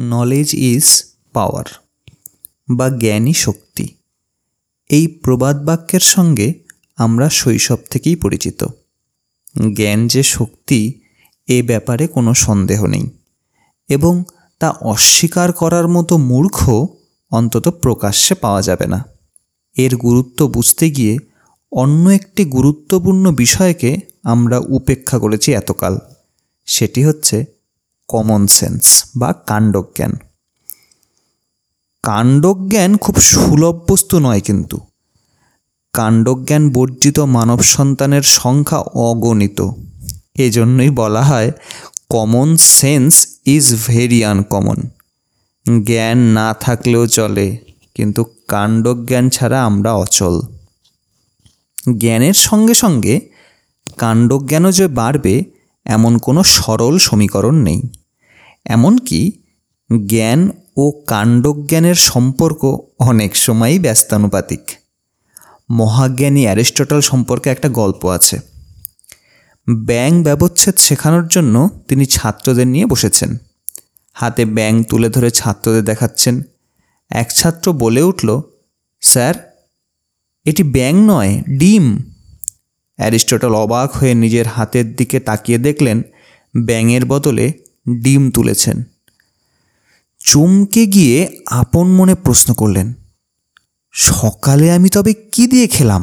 Knowledge is power বা জ্ঞানই শক্তি। এই প্রবাদ বাক্যের সঙ্গে আমরা শৈশব থেকেই পরিচিত। জ্ঞান যে শক্তি, এ ব্যাপারে কোনো সন্দেহ নেই এবং তা অস্বীকার করার মতো মূর্খ অন্তত প্রকাশ্যে পাওয়া যাবে না। এর গুরুত্ব বুঝতে গিয়ে অন্য একটি গুরুত্বপূর্ণ বিষয়কে আমরা উপেক্ষা করেছি এতকাল। সেটি হচ্ছে কমন সেন্স বা কাণ্ডজ্ঞান। কাণ্ডজ্ঞান খুব সুলভ বস্তু নয় কিন্তু। কাণ্ডজ্ঞান বর্জিত মানব সন্তানের সংখ্যা অগণিত। এজন্যই বলা হয় common sense is very uncommon জ্ঞান না থাকলেও চলে, কিন্তু কাণ্ডজ্ঞান ছাড়া আমরা অচল। জ্ঞানের সঙ্গে সঙ্গে কাণ্ডজ্ঞানও যে বাড়বে এমন কোনো সরল সমীকরণ নেই। এমনকি জ্ঞান ও কাণ্ডজ্ঞানের সম্পর্ক অনেক সময়ই ব্যস্তানুপাতিক। মহাজ্ঞানী অ্যারিস্টটল সম্পর্কে একটা গল্প আছে। ব্যাং ব্যবচ্ছেদ শেখানোর জন্য তিনি ছাত্রদের নিয়ে বসেছেন। হাতে ব্যাং তুলে ধরে ছাত্রদের দেখাচ্ছেন। এক ছাত্র বলে উঠল, স্যার, এটি ব্যাং নয়, ডিম। অ্যারিস্টটল অবাক হয়ে নিজের হাতের দিকে তাকিয়ে দেখলেন, ব্যাঙের বদলে ডিম তুলেছেন। চমকে গিয়ে আপন মনে প্রশ্ন করলেন, সকালে আমি তবে কি দিয়ে খেলাম?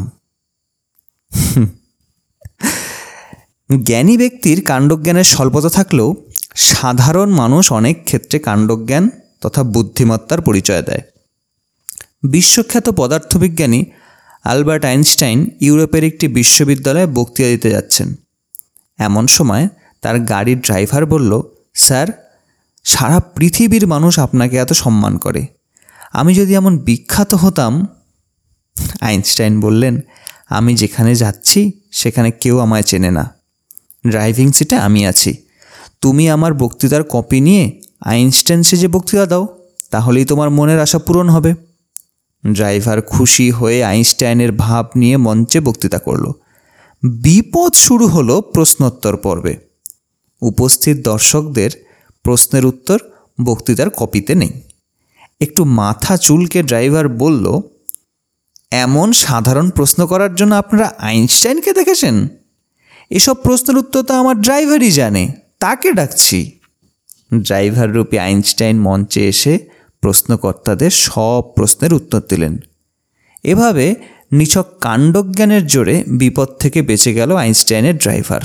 জ্ঞানী ব্যক্তির কাণ্ডজ্ঞানের স্বল্পতা থাকলেও সাধারণ মানুষ অনেক ক্ষেত্রে কাণ্ডজ্ঞান তথা বুদ্ধিমত্তার পরিচয় দেয়। বিশ্বখ্যাত পদার্থবিজ্ঞানী আলবার্ট আইনস্টাইন ইউরোপের একটি বিশ্ববিদ্যালয়ে বক্তৃতা দিতে যাচ্ছেন। এমন সময় তার গাড়ির ড্রাইভার বলল, স্যার, সারা পৃথিবীর মানুষ আপনাকে এত সম্মান করে। আমি যদি এমন বিখ্যাত হতাম, আইনস্টাইন বললেন, আমি যেখানে যাচ্ছি, সেখানে কেউ আমায় চেনে না। ড্রাইভিং সিটে আমি আছি। তুমি আমার বক্তৃতার কপি নিয়ে আইনস্টাইন সেজে বক্তৃতা দাও, তাহলেই তোমার মনের আশা পূরণ হবে। ড্রাইভার খুশি হয়ে আইনস্টাইনের ভাব নিয়ে মঞ্চে বক্তৃতা করল। বিপদ শুরু হলো প্রশ্নোত্তর পর্বে। উপস্থিত দর্শকদের প্রশ্নের উত্তর বক্তৃতার কপিতে নেই। একটু মাথা চুলকে ড্রাইভার বলল, এমন সাধারণ প্রশ্ন করার জন্য আপনারা আইনস্টাইনকে দেখেছেন? এসব প্রশ্নের উত্তর তো আমার ড্রাইভারই জানে, তাকে ডাকছি। ড্রাইভার রূপী আইনস্টাইন মঞ্চে এসে প্রশ্নকর্তাদের সব প্রশ্নের উত্তর দিলেন। এভাবে নিছক কাণ্ডজ্ঞানের জোরে বিপদ থেকে বেঁচে গেল আইনস্টাইনের ড্রাইভার।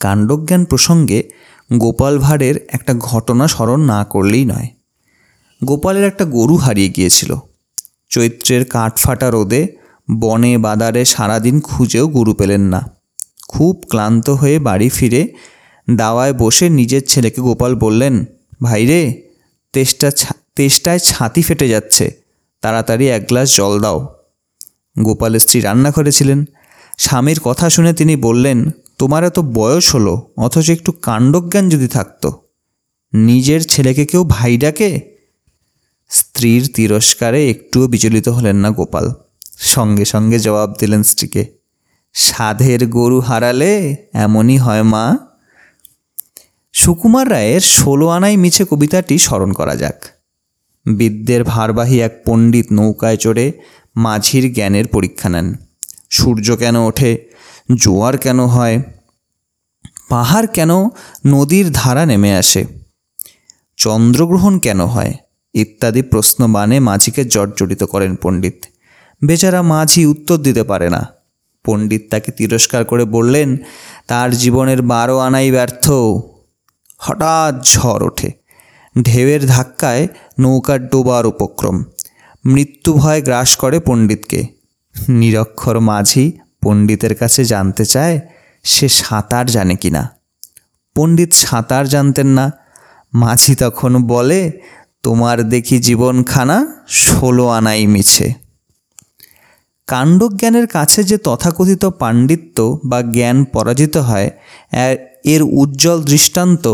কাণ্ডজ্ঞান প্রসঙ্গে গোপাল ভাঁড়ের একটা ঘটনা স্মরণ না করলেই নয়। গোপালের একটা গরু হারিয়ে গিয়েছিল। চৈত্রের কাঠফাটা রোদে বনে বাদারে সারাদিন খুঁজেও গরু পেলেন না। খুব ক্লান্ত হয়ে বাড়ি ফিরে দাওয়ায় বসে নিজের ছেলেকে গোপাল বললেন ভাইরে তেষ্টা তেষ্টায় ছাতি ফেটে যাচ্ছে। তাড়াতাড়ি এক গ্লাস জল দাও। গোপালের স্ত্রী রান্না করেছিলেন স্বামীর কথা শুনে তিনি বললেন, তোমার এত বয়স হলো, অথচ একটু কাণ্ডজ্ঞান যদি থাকতো। নিজের ছেলেকে কেউ ভাই ডাকে? স্ত্রীর তিরস্কারে একটুও বিচলিত হলেন না গোপাল। সঙ্গে সঙ্গে জবাব দিলেন স্ত্রীকে, সাধের গরু হারালে এমনই হয় মা। সুকুমার রায়ের ষোলো আনাই মিছে কবিতাটি স্মরণ করা যাক। বিদ্যের ভারবাহী এক পণ্ডিত নৌকায় চড়ে মাঝির জ্ঞানের পরীক্ষা নেন। সূর্য কেন ওঠে? জোয়ার কেন হয়? পাহাড় কেন নদীর ধারা নেমে আসে? চন্দ্রগ্রহণ কেন হয়? ইত্যাদি প্রশ্ন বানে মাঝিকে জর্জরিত করেন পণ্ডিত। বেচারা মাঝি উত্তর দিতে পারে না। পণ্ডিত তাকে তিরস্কার করে বললেন, তার জীবনের বারো আনাই ব্যর্থ। হঠাৎ ঝড় ওঠে। ঢেউয়ের ধাক্কায় নৌকার ডোবার উপক্রম। মৃত্যু ভয় গ্রাস করে পণ্ডিতকে। নিরক্ষর মাঝি পণ্ডিতের কাছে জানতে চায়, সে সাঁতার জানে কি না পণ্ডিত সাঁতার জানতেন না। মাঝি তখন বলে, তোমার দেখি জীবনখানা ষোলো আনাই মিছে। কাণ্ডজ্ঞানের কাছে যে তথাকথিত পাণ্ডিত্য বা জ্ঞান পরাজিত হয় এর উজ্জ্বল দৃষ্টান্ত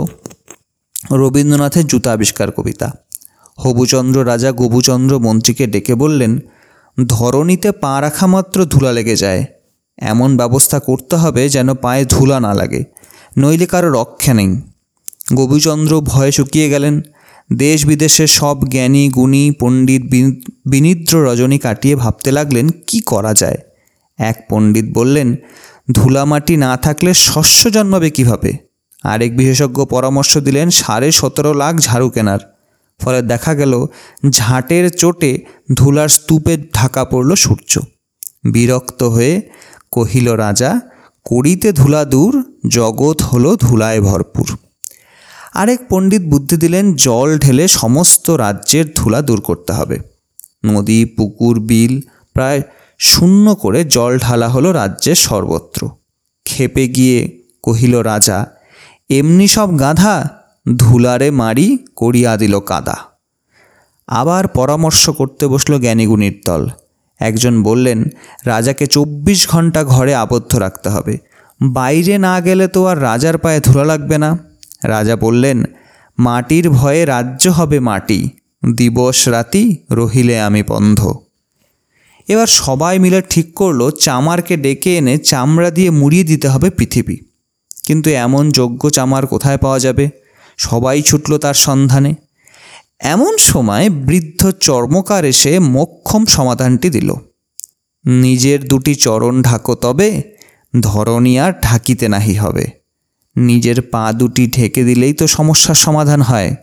রবীন্দ্রনাথের জুতা আবিষ্কার কবিতা। হবুচন্দ্র রাজা গবুচন্দ্র মন্ত্রীকে ডেকে বললেন, ধরণীতে পা রাখা মাত্র ধুলা লেগে যায়। এমন ব্যবস্থা করতে হবে যেন পায়ে ধুলা না লাগে, নইলে কারও রক্ষা নেই। গোবিচন্দ্র ভয়ে শুকিয়ে গেলেন। দেশ বিদেশের সব জ্ঞানী, গুণী, পণ্ডিত, বিন- বিনিদ্র রজনী কাটিয়ে ভাবতে লাগলেন, কি করা যায়? এক পণ্ডিত বললেন ধুলামাটি না থাকলে শস্য জন্মাবে কীভাবে? আরেক বিশেষজ্ঞ পরামর্শ দিলেন, সাড়ে সতেরো লাখ ঝাড়ু কেনার। ফলে দেখা গেল, ঝাঁটের চোটে ধুলার স্তূপে ঢাকা পড়ল সূর্য। বিরক্ত হয়ে কহিল, রাজা করিতে ধুলা দূর, জগৎ হলো ধুলায় ভরপুর। আরেক পণ্ডিত বুদ্ধি দিলেন, জল ঢেলে সমস্ত রাজ্যের ধুলা দূর করতে হবে। নদী, পুকুর, বিল, প্রায় শূন্য করে জল ঢালা হলো রাজ্যের সর্বত্র। খেপে গিয়ে, কহিল, রাজা এমনি সব গাধা, ধুলারে মারি করিয়া দিল কাদা। আবার পরামর্শ করতে বসল জ্ঞানীগুণীর দল। একজন বললেন, রাজাকে চব্বিশ ঘণ্টা ঘরে আবদ্ধ রাখতে হবে। বাইরে না গেলে তো আর রাজার পায়ে ধুলা লাগবে না। রাজা বললেন, মাটির ভয়ে রাজ্য হবে মাটি, দিবস রাতি রহিলে আমি বন্ধ। এবার সবাই মিলে ঠিক করল, চামারকে ডেকে এনে চামড়া দিয়ে মুড়িয়ে দিতে হবে পৃথিবী। কিন্তু এমন যোগ্য চামার কোথায় পাওয়া যাবে? সবাই ছুটল তার সন্ধানে। এমন সময় বৃদ্ধ চর্মকার এসে মোক্ষম সমাধানটি দিল। নিজের দুটি চরণ ঢাকো তবে, ধরণী আর ঢাকিতে নাহি হবে। নিজের পা দুটি ঢেকে দিলেই তো সমস্যার সমাধান হয়।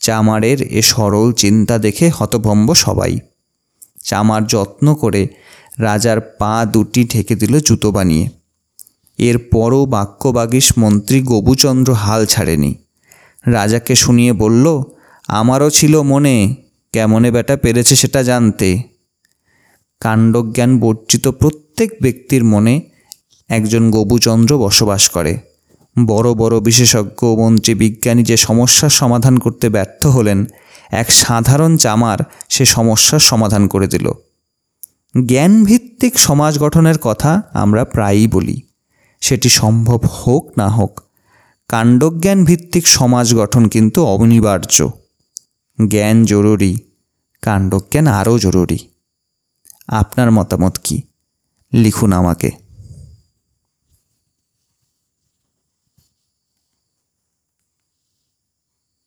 চামারের এ সরল চিন্তা দেখে হতভম্ব সবাই। চামার যত্ন করে রাজার পা দুটি ঢেকে দিল জুতো বানিয়ে। এরপরও বাক্যবাগীশ মন্ত্রী গবুচন্দ্র হাল ছাড়েনি। রাজাকে শুনিয়ে বলল, আমারও ছিল মনে, কেমনে বেটা পেরেছে সেটা জানতে। কাণ্ডজ্ঞান বর্জিত প্রত্যেক ব্যক্তির মনে একজন গবুচন্দ্র বসবাস করে। বড় বড় বিশেষজ্ঞ মন্ত্রী বিজ্ঞানী যে সমস্যার সমাধান করতে ব্যর্থ হলেন, এক সাধারণ চামার সে সমস্যার সমাধান করে দিল। জ্ঞানভিত্তিক সমাজ গঠনের কথা আমরা প্রায়ই বলি। সেটি সম্ভব হোক না হোক কাণ্ডজ্ঞান ভিত্তিক সমাজ গঠন কিন্তু অনিবার্য। জ্ঞান জরুরি, কাণ্ডজ্ঞান আরও জরুরি। আপনার মতামত কি? লিখুন আমাকে।